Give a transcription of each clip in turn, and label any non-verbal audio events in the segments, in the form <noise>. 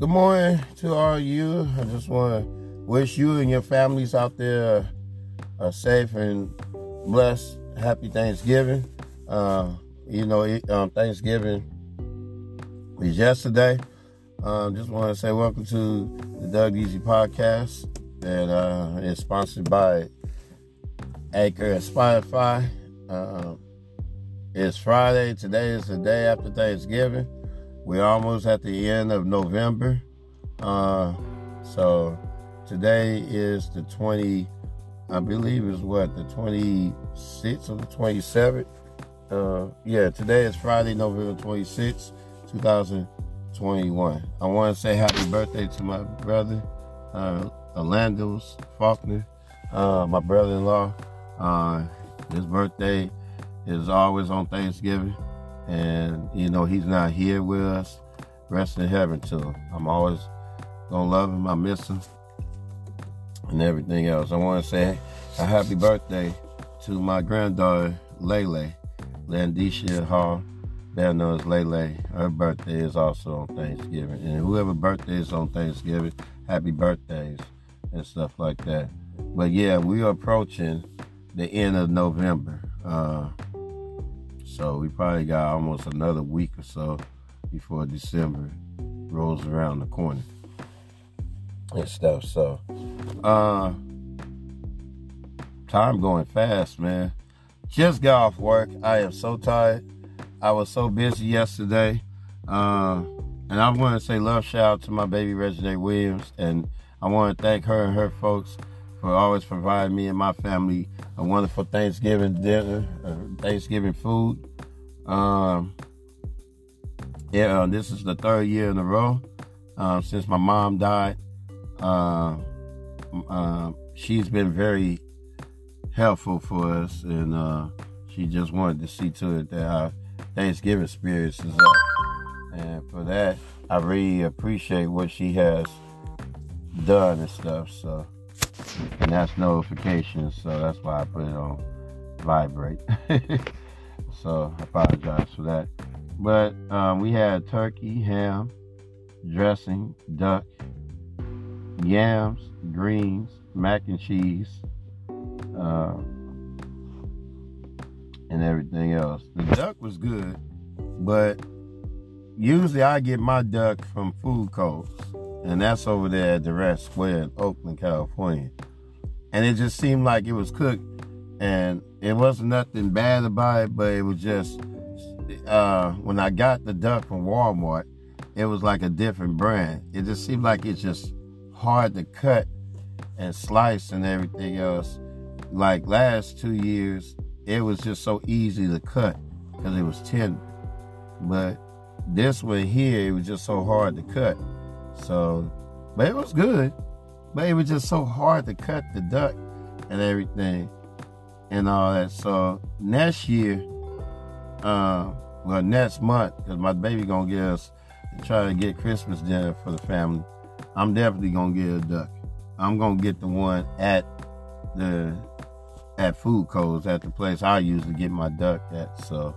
Good morning to all you. I just want to wish you and your families out there a safe and blessed, happy Thanksgiving. Uh, you know, um, Thanksgiving is yesterday. Um, just want to say welcome to the Doug Easy podcast that uh, is sponsored by Anchor and Spotify. Uh, it's Friday. Today is the day after Thanksgiving. We're almost at the end of November. Uh, so today is the 20, I believe is what, the 26th or the 27th? Uh, yeah, today is Friday, November 26th, 2021. I want to say happy birthday to my brother, uh, Orlando Faulkner, uh, my brother-in-law. Uh, his birthday is always on Thanksgiving, and you know he's not here with us. Rest in heaven to him. I'm always gonna love him. I miss him, and everything else. I want to say a happy birthday to my granddaughter Lele, Landisha Hall better known as Lele. Her birthday is also on Thanksgiving. And whoever birthday is on Thanksgiving, happy birthdays and stuff like that. But yeah, we are approaching the end of November. Uh, so we probably got almost another week or so before December rolls around the corner and stuff. So, uh, time going fast, man. Just got off work. I am so tired. I was so busy yesterday. Uh, and I want to say love shout out to my baby Reggie Williams. And I want to thank her and her folks for always providing me and my family a wonderful Thanksgiving dinner, uh, Thanksgiving food. Um, yeah, uh, this is the third year in a row uh, since my mom died. Uh, uh, she's been very helpful for us, and uh, she just wanted to see to it that our Thanksgiving spirits is up. And for that, I really appreciate what she has done and stuff. So, and that's notifications. So that's why I put it on vibrate. <laughs> so I apologize for that. But um, we had turkey, ham, dressing, duck, yams, greens, mac and cheese. Uh, and everything else. The duck was good, but usually I get my duck from Foods Co, and that's over there at the Red Square in Oakland, California. And it just seemed like it was cooked, and it wasn't nothing bad about it, but it was just uh, when I got the duck from Walmart, it was like a different brand. It just seemed like it's just hard to cut and slice and everything else. Like last two years, it was just so easy to cut because it was tender. But this one here, it was just so hard to cut. So, but it was good. But it was just so hard to cut the duck and everything and all that. So next year, uh, well, next month, because my baby gonna get us try to get Christmas dinner for the family. I'm definitely gonna get a duck. I'm gonna get the one at the at Foods Co at the place I usually get my duck at. So,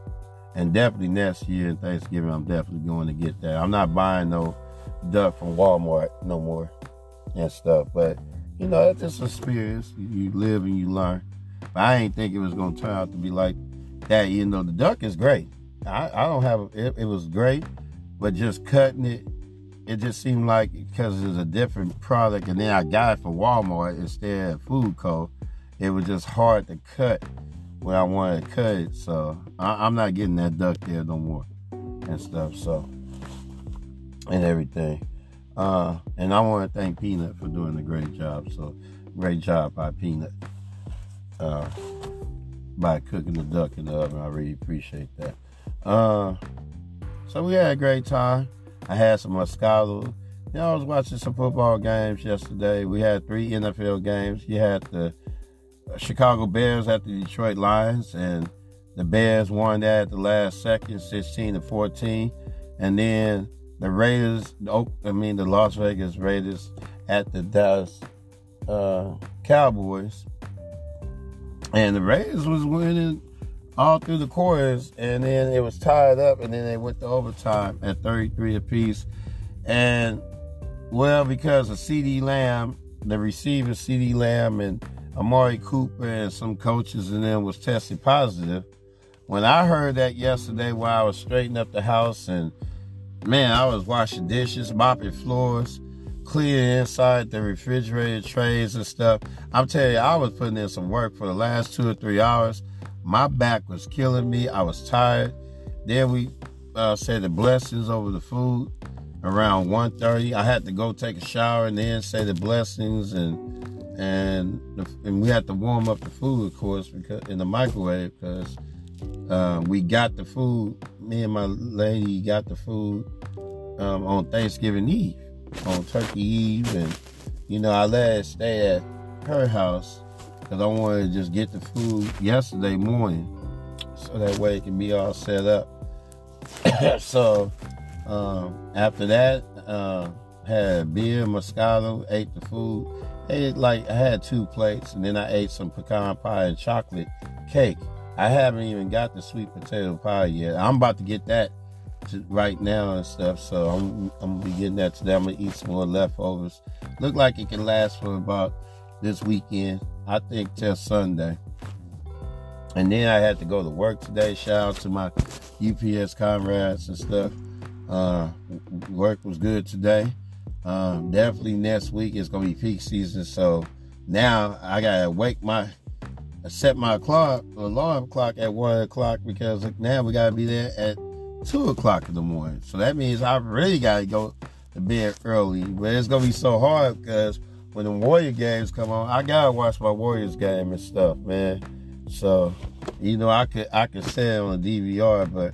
and definitely next year in Thanksgiving, I'm definitely going to get that. I'm not buying no duck from Walmart no more and stuff. But you know, it's just experience. You live and you learn. But I ain't think it was gonna turn out to be like that. You know, the duck is great. I, I don't have it, it was great, but just cutting it, it just seemed like because it's a different product, and then I got it from Walmart instead of Food Co it was just hard to cut when I wanted to cut it. So I, am not getting that duck there no more and stuff. So and everything. Uh, and I want to thank Peanut for doing a great job. So great job by Peanut uh, by cooking the duck in the oven. I really appreciate that. Uh, so we had a great time. I had some Moscato. You know, I was watching some football games yesterday. We had three NFL games. You had the Chicago Bears at the Detroit Lions, and the Bears won that at the last second, 16 to 14. And then the Raiders, I mean the Las Vegas Raiders at the Dallas uh, Cowboys, and the Raiders was winning all through the quarters, and then it was tied up, and then they went to overtime at 33 apiece. And Well, because of CeeDee Lamb, the receiver CeeDee Lamb and Amari Cooper and some coaches and them was tested positive. When I heard that yesterday while I was straightening up the house and man, I was washing dishes, mopping floors, cleaning inside the refrigerator trays and stuff. I'm telling you, I was putting in some work for the last two or three hours. My back was killing me. I was tired. Then we uh, said the blessings over the food around 1.30. I had to go take a shower and then say the blessings and and the, and we had to warm up the food, of course, because in the microwave because uh, we got the food. Me and my lady got the food um, on Thanksgiving Eve, on Turkey Eve, and you know I let it stay at her house because I wanted to just get the food yesterday morning, so that way it can be all set up. <coughs> so um, after that, uh, had beer, Moscato, ate the food. Ate like I had two plates, and then I ate some pecan pie and chocolate cake. I haven't even got the sweet potato pie yet. I'm about to get that to, right now and stuff. So I'm I'm gonna be getting that today. I'm gonna eat some more leftovers. Look like it can last for about this weekend. I think till Sunday. And then I had to go to work today. Shout out to my UPS comrades and stuff. Uh, work was good today. Um, definitely next week it's gonna be peak season, so now I gotta wake my set my clock alarm clock at one o'clock because now we gotta be there at two o'clock in the morning. So that means I really gotta go to bed early. But it's gonna be so hard because when the Warrior games come on, I gotta watch my Warriors game and stuff, man. So, you know, I could I could say it on the DVR, but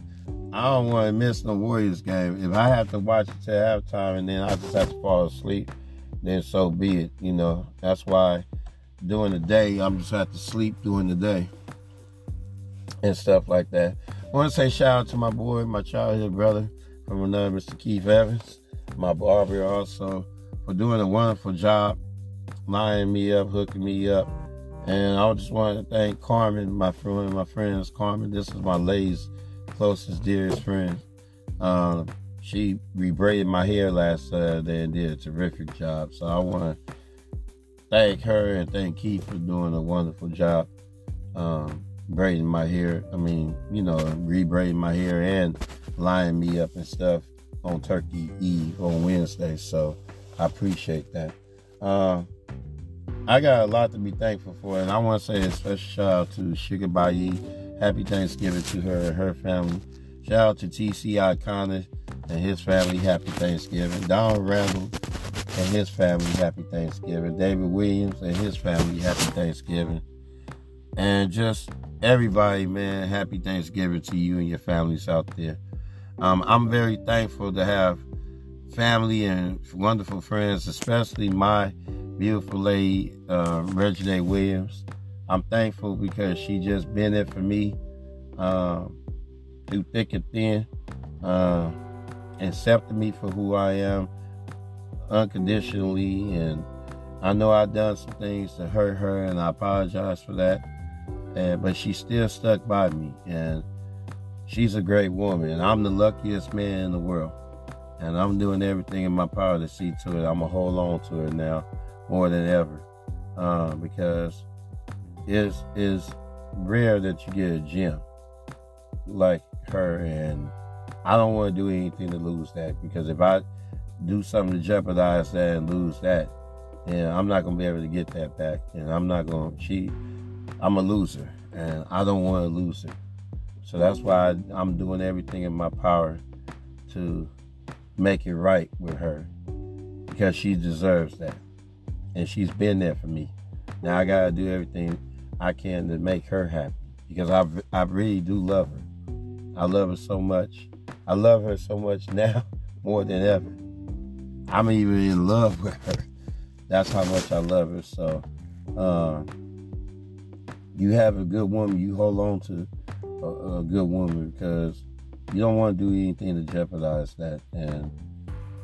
I don't want to miss the Warriors game. If I have to watch it till halftime and then I just have to fall asleep, then so be it. You know, that's why during the day I'm just have to sleep during the day and stuff like that. I want to say shout out to my boy, my childhood brother from another Mr. Keith Evans, my barber also for doing a wonderful job, lining me up, hooking me up. And I just want to thank Carmen, my friend, my friends. Carmen, this is my lady's closest, dearest friend. Um, she rebraided my hair last Saturday and did a terrific job. So I want to thank her and thank Keith for doing a wonderful job um, braiding my hair. I mean, you know, rebraiding my hair and lining me up and stuff on Turkey Eve on Wednesday. So I appreciate that. Uh, I got a lot to be thankful for, and I want to say a special shout out to Sugar Bayi Happy Thanksgiving to her and her family. Shout out to TC Connor and his family. Happy Thanksgiving. Don Randall and his family. Happy Thanksgiving. David Williams and his family. Happy Thanksgiving. And just everybody, man. Happy Thanksgiving to you and your families out there. Um, I'm very thankful to have family and wonderful friends, especially my beautiful lady, uh, Regina Williams. I'm thankful because she just been there for me uh, through thick and thin, uh, accepted me for who I am unconditionally. And I know I've done some things to hurt her, and I apologize for that. And, but she still stuck by me, and she's a great woman. And I'm the luckiest man in the world. And I'm doing everything in my power to see to it. I'm going to hold on to her now more than ever. Uh, because it's, is rare that you get a gem like her and I don't want to do anything to lose that because if I do something to jeopardize that and lose that, And I'm not gonna be able to get that back and I'm not gonna cheat. I'm a loser and I don't want to lose her. So that's why I'm doing everything in my power to make it right with her because she deserves that. And she's been there for me. Now I gotta do everything I can to make her happy because I I really do love her. I love her so much. I love her so much <laughs> now more than ever. I'm even in love with her. That's how much I love her. So, uh, you have a good woman. You hold on to a, a good woman because you don't want to do anything to jeopardize that. And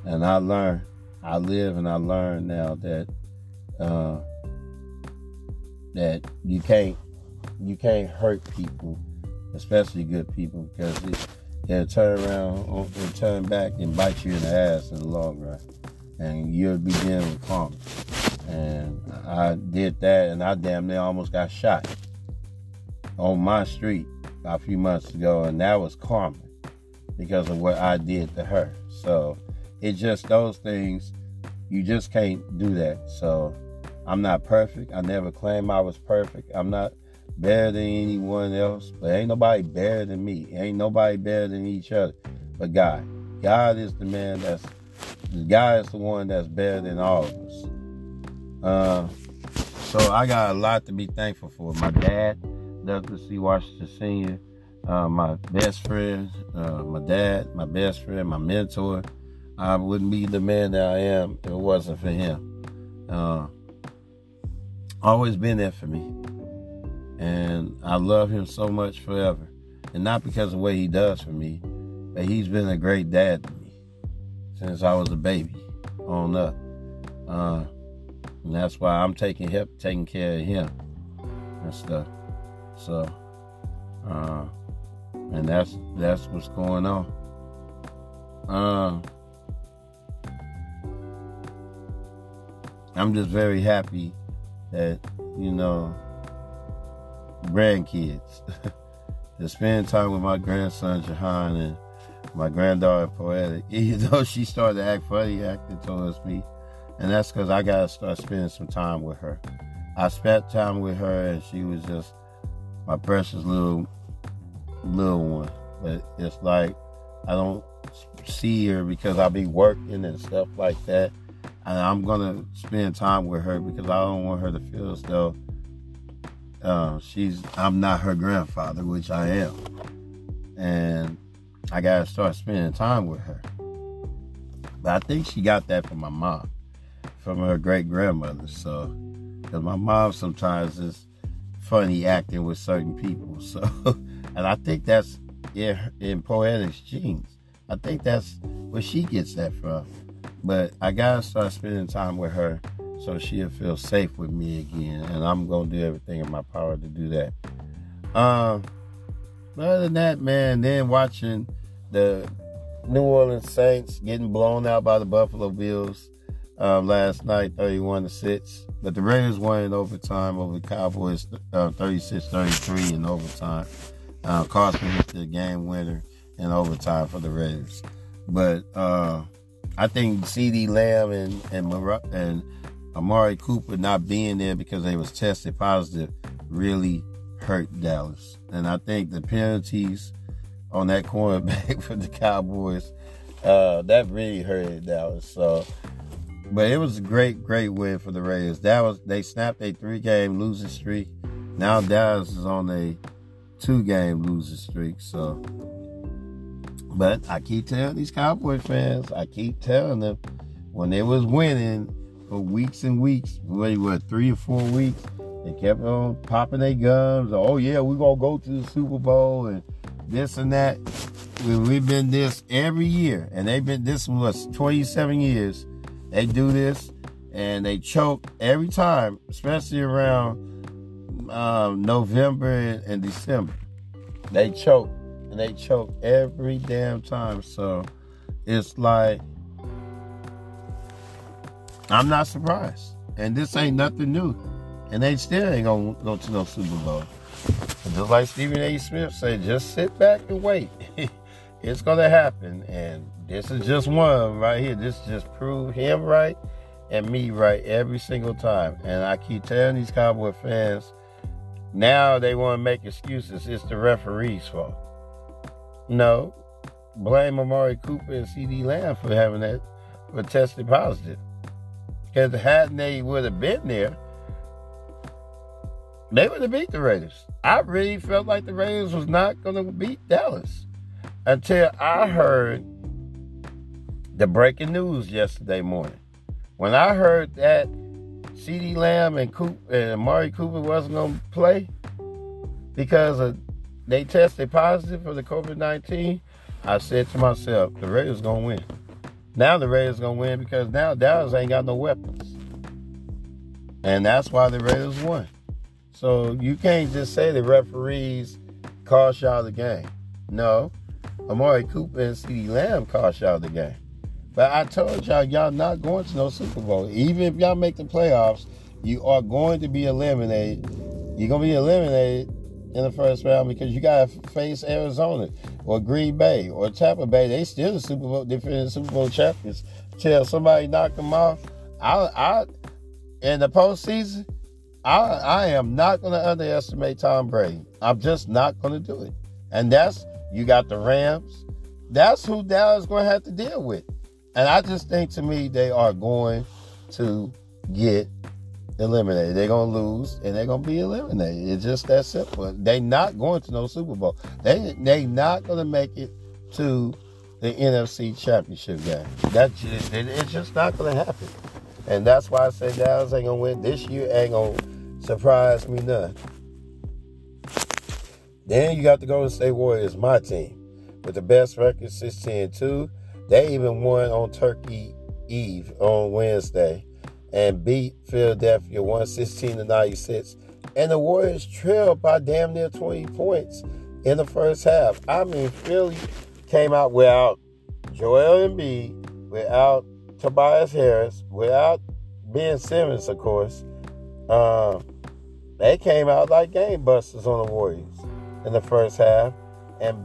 and I learn, I live and I learn now that uh, that you can't you can't hurt people, especially good people, because it can turn around and turn back and bite you in the ass in the long run. and you'll be dealing with karma. And I did that, and I damn near almost got shot on my street a few months ago, and that was karma because of what I did to her. So it's just those things. You just can't do that. So I'm not perfect. I never claimed I was perfect. I'm not better than anyone else, but ain't nobody better than me. Ain't nobody better than each other. But God, God is the man that's God is the one that's better than all of us. Uh, so I got a lot to be thankful for. My dad, Dr. C. Washington Sr., uh, my best friend, uh, my dad, my best friend, my mentor. I wouldn't be the man that I am if it wasn't for him. Uh, always been there for me. And I love him so much forever. And not because of the way he does for me, but he's been a great dad to me since I was a baby on up. Uh, and that's why I'm taking him, taking care of him and stuff. So, uh, and that's that's what's going on. Um, I'm just very happy that you know grandkids <laughs> to spend time with my grandson Jahan and my granddaughter Poetic. <laughs> Even though she started to act funny acting towards me, and that's because I gotta start spending some time with her. I spent time with her, and she was just my precious little little one. But it's like I don't see her because I be working and stuff like that. And I'm gonna spend time with her because I don't want her to feel as though uh, she's I'm not her grandfather, which I am. And I gotta start spending time with her. But I think she got that from my mom, from her great grandmother. So, because my mom sometimes is funny acting with certain people. <laughs> So, and I think that's yeah, in Poetic's genes. I think that's where she gets that from. But I gotta start spending time with her so she'll feel safe with me again. And I'm gonna do everything in my power to do that. Um, other than that, man, then watching the New Orleans Saints getting blown out by the Buffalo Bills um, last night, 31 to 6. But the Raiders won in overtime over the Cowboys, uh, 36 33 in overtime. Uh, Carlson hit the game winner in overtime for the Raiders. But uh, I think CeeDee Lamb and and, Mar- and Amari Cooper not being there because they was tested positive really hurt Dallas. And I think the penalties on that <laughs> cornerback for the Cowboys, uh, that really hurt Dallas. So, but it was a great, great win for the Raiders. That was they snapped a three-game losing streak. Now Dallas is on a two-game losing streak. So, but I keep telling these Cowboy fans, I keep telling them when they was winning for weeks and weeks, what, three or four weeks, they kept on popping their gums. Oh yeah, we're gonna go to the Super Bowl and this and that. We've been this every year, and they've been this was 27 years. They do this, and they choke every time, especially around um, November and, and December. They choke, and they choke every damn time. So it's like I'm not surprised, and this ain't nothing new, and they still ain't gonna go to no Super Bowl. Just like Stephen A. Smith said, just sit back and wait. <laughs> it's gonna happen. And this is just one right here. This just proved him right and me right every single time. And I keep telling these Cowboy fans, now they want to make excuses. It's the referee's fault. No. Blame Amari Cooper and CeeDee Lamb for having that for tested positive. Because hadn't they would have been there, they would have beat the Raiders. I really felt like the Raiders was not going to beat Dallas until I heard the breaking news yesterday morning. When I heard that CeeDee Lamb and Coop and Amari Cooper wasn't going to play because of, they tested positive for the COVID 19, I said to myself, the Raiders going to win. Now the Raiders to win because now Dallas ain't got no weapons. And that's why the Raiders won. So you can't just say the referees cost y'all the game. No, Amari Cooper and CeeDee Lamb cost y'all the game. But I told y'all, y'all not going to no Super Bowl. Even if y'all make the playoffs, you are going to be eliminated. You're to be eliminated in the first round because you got to face Arizona or Green Bay or Tampa Bay. They still the Super Bowl defending Super Bowl champions. Till somebody knock them off, I, I in the postseason, I, I am not going to underestimate Tom Brady. I'm just not going to do it. And that's you got the Rams. That's who Dallas is going to have to deal with. And I just think to me they are going to get eliminated. They're gonna lose and they're gonna be eliminated. It's just that simple. They're not going to no Super Bowl. They they not gonna make it to the NFC Championship game. That just, it, it's just not gonna happen. And that's why I say Dallas ain't gonna win this year. Ain't gonna surprise me none. Then you got to go to State Warriors, my team, with the best record, 16 2. They even won on Turkey Eve on Wednesday and beat Philadelphia 116 to 96. And the Warriors trailed by damn near 20 points in the first half. I mean, Philly came out without Joel Embiid, without Tobias Harris, without Ben Simmons, of course. Uh, they came out like game busters on the Warriors in the first half and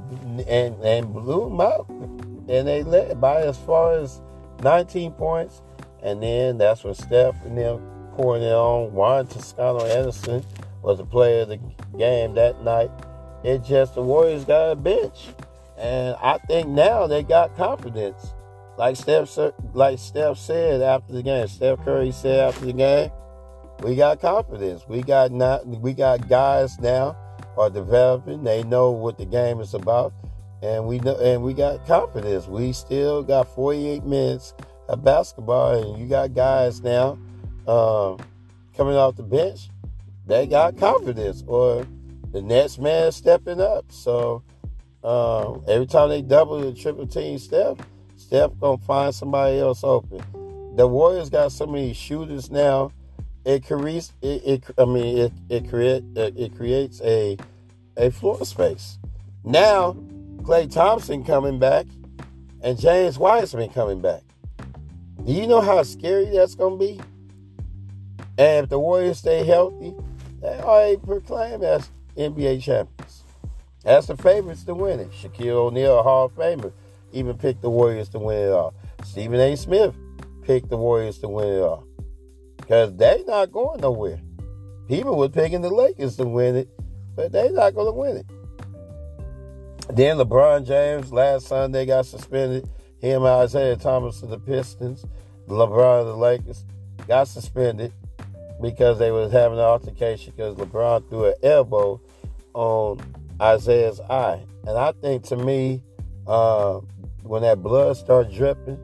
and and blew them out. And they led by as far as 19 points and then that's when Steph and them pouring it on. Juan Toscano Anderson was the player of the game that night. It just the Warriors got a bench. And I think now they got confidence. Like Steph, like Steph said after the game, Steph Curry said after the game, we got confidence. We got not, we got guys now are developing. They know what the game is about, and we know, and we got confidence. We still got 48 minutes of basketball, and you got guys now um, coming off the bench. They got confidence, or the next man stepping up. So um, every time they double the triple team Steph, Steph gonna find somebody else open. The Warriors got so many shooters now. It creates. It, it I mean, it it create it creates a a floor space. Now, Klay Thompson coming back, and James Wiseman coming back. Do you know how scary that's going to be? And if the Warriors stay healthy, they already proclaimed as NBA champions. That's the favorites to win it. Shaquille O'Neal, Hall of Famer, even picked the Warriors to win it all. Stephen A. Smith picked the Warriors to win it all. Because they're not going nowhere. People were picking the Lakers to win it, but they're not going to win it. Then LeBron James last Sunday got suspended him Isaiah Thomas of the Pistons, LeBron of the Lakers, got suspended because they was having an altercation because LeBron threw an elbow on Isaiah's eye. And I think to me, uh, when that blood started dripping,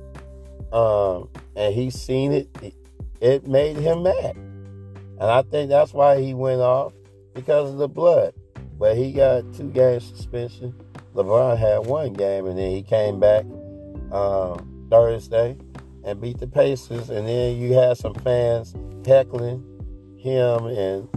um, and he seen it, it made him mad. And I think that's why he went off because of the blood. But he got two game suspension. LeBron had one game, and then he came back uh, Thursday and beat the Pacers. And then you had some fans heckling him. And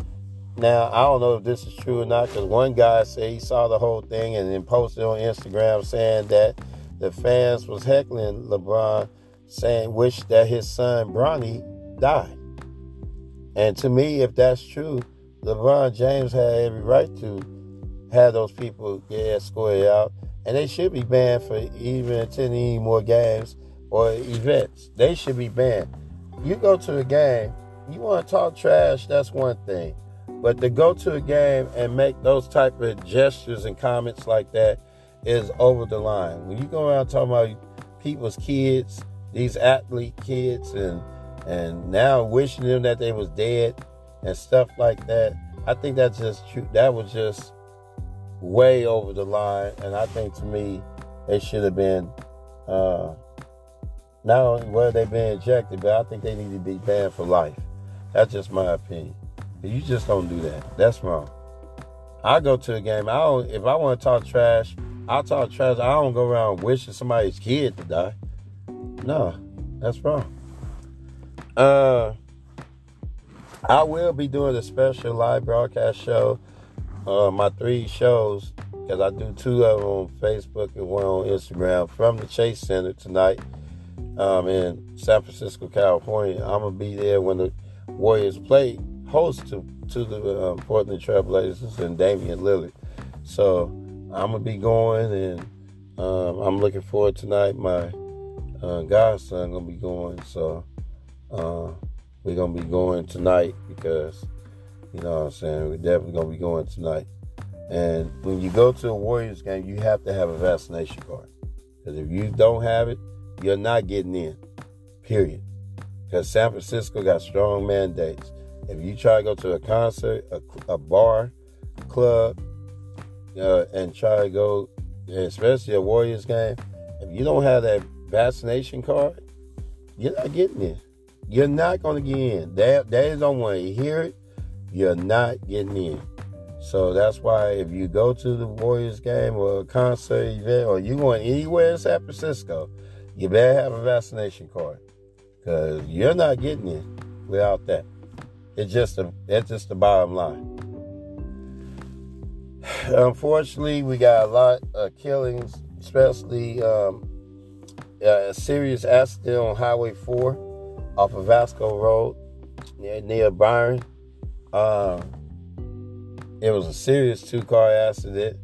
now I don't know if this is true or not because one guy said he saw the whole thing and then posted on Instagram saying that the fans was heckling LeBron, saying wish that his son Bronny died. And to me, if that's true, LeBron James had every right to have those people get escorted out and they should be banned for even attending more games or events. They should be banned. You go to a game, you want to talk trash, that's one thing. But to go to a game and make those type of gestures and comments like that is over the line. When you go around talking about people's kids, these athlete kids, and and now wishing them that they was dead and stuff like that, I think that's just true. That was just way over the line, and I think to me they should have been uh, not only where they've been ejected, but I think they need to be banned for life. That's just my opinion. You just don't do that. That's wrong. I go to a game. I don't. If I want to talk trash, I'll talk trash. I don't go around wishing somebody's kid to die. No, that's wrong. Uh, I will be doing a special live broadcast show uh, my three shows because I do two of them on Facebook and one on Instagram from the Chase Center tonight. um, in San Francisco, California. I'm gonna be there when the Warriors play host to to the um, Portland Trailblazers and Damian Lillard. So I'm gonna be going, and um, I'm looking forward tonight. My uh, godson gonna be going, so uh, we're gonna be going tonight because you know what I'm saying we're definitely gonna be going tonight. And when you go to a Warriors game, you have to have a vaccination card because if you don't have it, you're not getting in. Period. Because San Francisco got strong mandates. If you try to go to a concert, a, a bar, club, uh, and try to go, especially a Warriors game, if you don't have that vaccination card, you're not getting in. You're not going to get in. That is on when you hear it, you're not getting in. So that's why if you go to the Warriors game or a concert event or you going anywhere in San Francisco, you better have a vaccination card because you're not getting in without that. It's just a, that's just the bottom line. <sighs> Unfortunately, we got a lot of killings, especially um, a serious accident on Highway 4 off of Vasco Road near, near Byron. Um, it was a serious two car accident.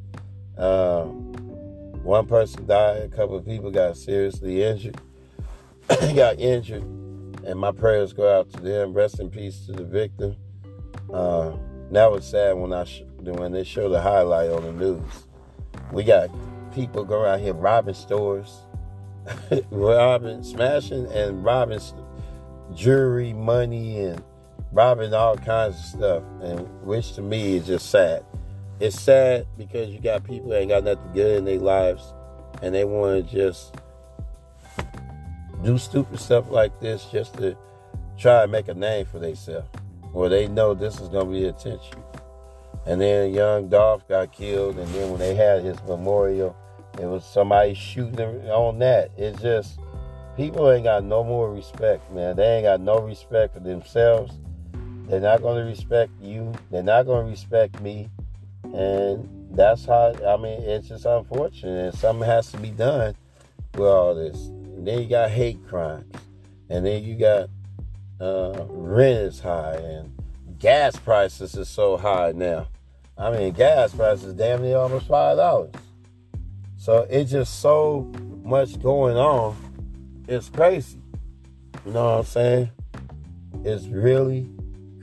Um, one person died, a couple of people got seriously injured. <clears throat> got injured, and my prayers go out to them. Rest in peace to the victim. Uh, that was sad when I sh- when they showed the highlight on the news. We got people going out here robbing stores, <laughs> robbing, smashing, and robbing jewelry, money, and robbing all kinds of stuff, and which to me is just sad. It's sad because you got people that ain't got nothing good in their lives, and they want to just do stupid stuff like this just to try and make a name for themselves, or they know this is gonna be attention. And then young Dolph got killed, and then when they had his memorial, it was somebody shooting on that. It's just people ain't got no more respect, man. They ain't got no respect for themselves they're not going to respect you. They're not going to respect me. And that's how, I mean, it's just unfortunate. And something has to be done with all this. And then you got hate crimes. And then you got uh, rent is high. And gas prices is so high now. I mean, gas prices damn near almost $5. So it's just so much going on. It's crazy. You know what I'm saying? It's really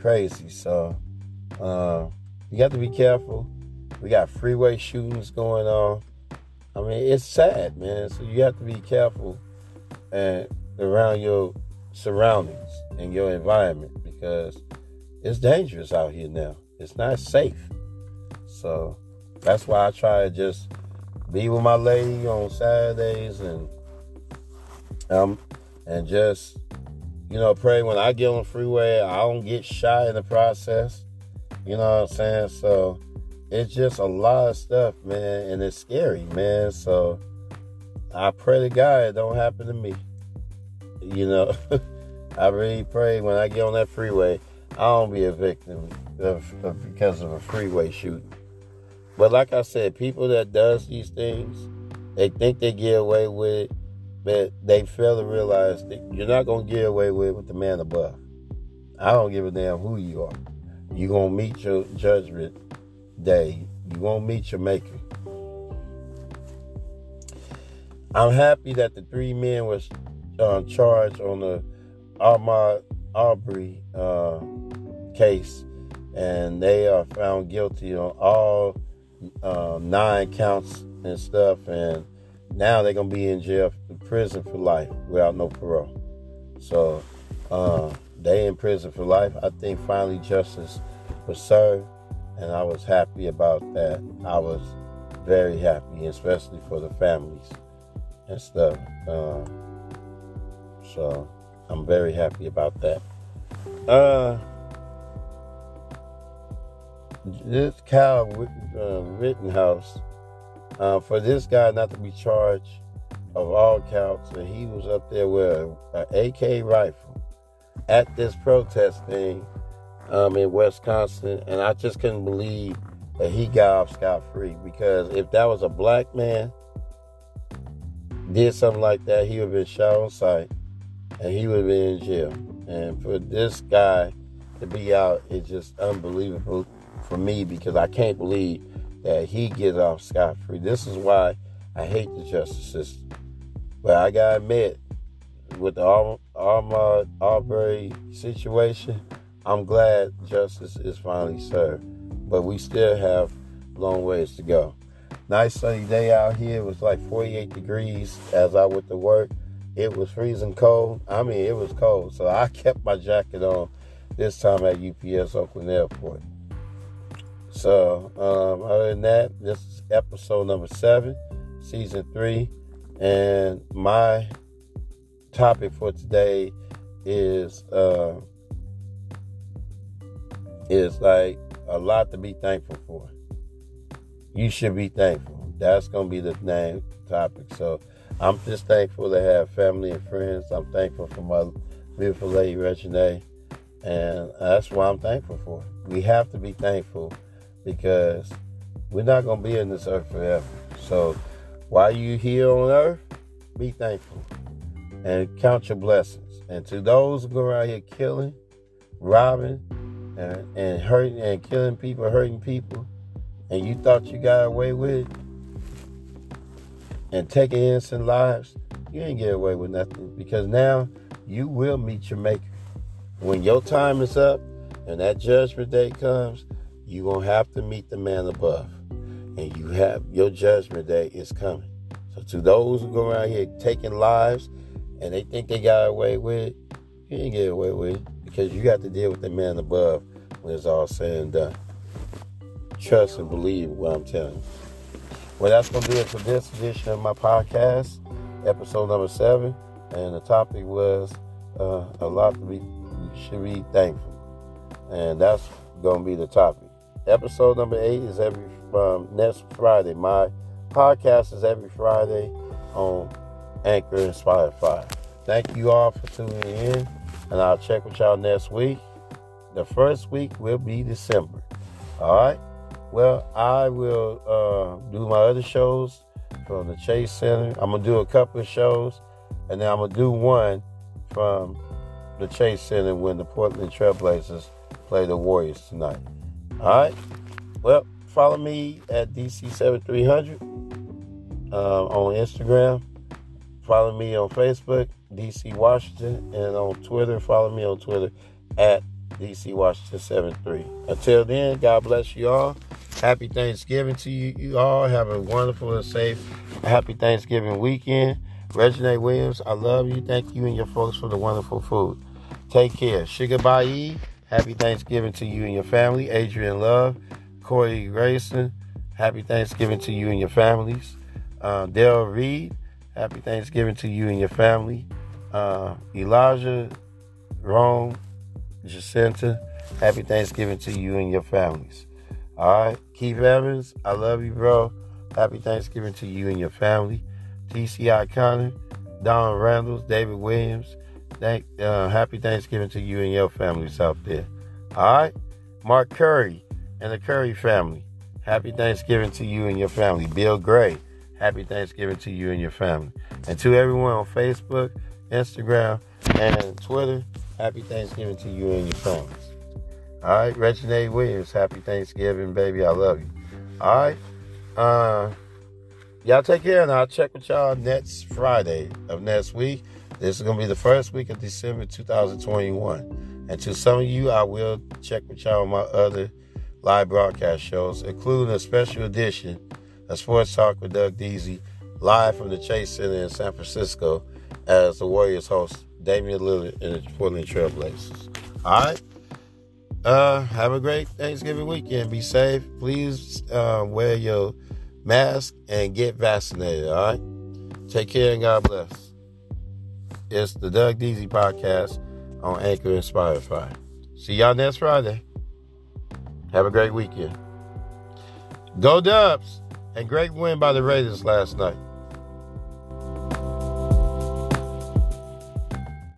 crazy. So uh, you got to be careful. We got freeway shootings going on. I mean, it's sad, man. So you have to be careful and around your surroundings and your environment because it's dangerous out here now. It's not safe. So that's why I try to just be with my lady on Saturdays and um and just you know, pray when I get on the freeway, I don't get shot in the process. You know what I'm saying? So it's just a lot of stuff, man, and it's scary, man. So I pray to God it don't happen to me. You know, <laughs> I really pray when I get on that freeway, I don't be a victim of, of, because of a freeway shooting. But like I said, people that does these things, they think they get away with it but they fail to realize that you're not going to get away with it with the man above. I don't give a damn who you are. You're going to meet your judgment day. You're going to meet your maker. I'm happy that the three men was uh, charged on the Ahmaud Arbery uh, case, and they are found guilty on all uh, nine counts and stuff. And now they're gonna be in jail, in prison for life without no parole. So uh, they in prison for life. I think finally justice was served, and I was happy about that. I was very happy, especially for the families and stuff. Uh, so I'm very happy about that. Uh, this Kyle uh, Rittenhouse uh, for this guy not to be charged of all counts, and he was up there with an AK rifle at this protest thing um, in Wisconsin, and I just couldn't believe that he got off scot free because if that was a black man did something like that, he would have been shot on sight and he would have been in jail. And for this guy to be out is just unbelievable for me because I can't believe that he gets off scot free. This is why I hate the justice system. But I gotta admit, with the Ahmaud Arbery situation, I'm glad justice is finally served. But we still have long ways to go. Nice sunny day out here. It was like 48 degrees as I went to work. It was freezing cold. I mean, it was cold. So I kept my jacket on this time at UPS Oakland Airport. So, um, other than that, this is episode number seven, season three. And my topic for today is uh, is like a lot to be thankful for. You should be thankful. That's gonna be the name topic. So I'm just thankful to have family and friends. I'm thankful for my beautiful lady Regine, and that's why I'm thankful for. We have to be thankful because we're not gonna be in this earth forever. So while you here on earth, be thankful and count your blessings. And to those who go around here killing, robbing, and, and hurting and killing people, hurting people, and you thought you got away with it, and taking innocent lives, you ain't get away with nothing because now you will meet your maker. When your time is up and that judgment day comes, you're gonna have to meet the man above. And you have your judgment day is coming. So to those who go around here taking lives and they think they got away with it, you ain't get away with it because you got to deal with the man above when it's all said and done. Trust and believe what I'm telling you. Well, that's going to do it for this edition of my podcast, episode number seven. And the topic was uh, a lot to be, should be thankful. And that's going to be the topic. Episode number eight is every um, next Friday. My podcast is every Friday on Anchor and Spotify. Thank you all for tuning in, and I'll check with y'all next week. The first week will be December. All right. Well, I will uh, do my other shows from the Chase Center. I'm gonna do a couple of shows, and then I'm gonna do one from the Chase Center when the Portland Trailblazers play the Warriors tonight. All right. Well, follow me at DC7300 uh, on Instagram. Follow me on Facebook, DC Washington, and on Twitter, follow me on Twitter at DC Washington 73. Until then, God bless you all. Happy Thanksgiving to you, you all. Have a wonderful and safe, happy Thanksgiving weekend. Regine Williams, I love you. Thank you and your folks for the wonderful food. Take care. Sugar Bye. Happy Thanksgiving to you and your family. Adrian Love, Corey Grayson. Happy Thanksgiving to you and your families. Uh, Dale Reed. Happy Thanksgiving to you and your family. Uh, Elijah Rome Jacinta. Happy Thanksgiving to you and your families. All right. Keith Evans, I love you, bro. Happy Thanksgiving to you and your family. TCI Connor, Don Randalls, David Williams. Thank, uh, happy Thanksgiving to you and your families out there. All right. Mark Curry and the Curry family. Happy Thanksgiving to you and your family. Bill Gray. Happy Thanksgiving to you and your family. And to everyone on Facebook, Instagram, and Twitter, happy Thanksgiving to you and your families. All right, Reginald Williams, happy Thanksgiving, baby. I love you. All right. Uh, y'all take care, and I'll check with y'all next Friday of next week. This is going to be the first week of December 2021. And to some of you, I will check with y'all on my other live broadcast shows, including a special edition of Sports Talk with Doug Deasy, live from the Chase Center in San Francisco as the Warriors host Damian Lillard and the Portland Trailblazers. All right. Uh, have a great Thanksgiving weekend. Be safe. Please uh, wear your mask and get vaccinated. All right. Take care and God bless. It's the Doug Deasy podcast on Anchor and Spotify. See y'all next Friday. Have a great weekend. Go Dubs! And great win by the Raiders last night.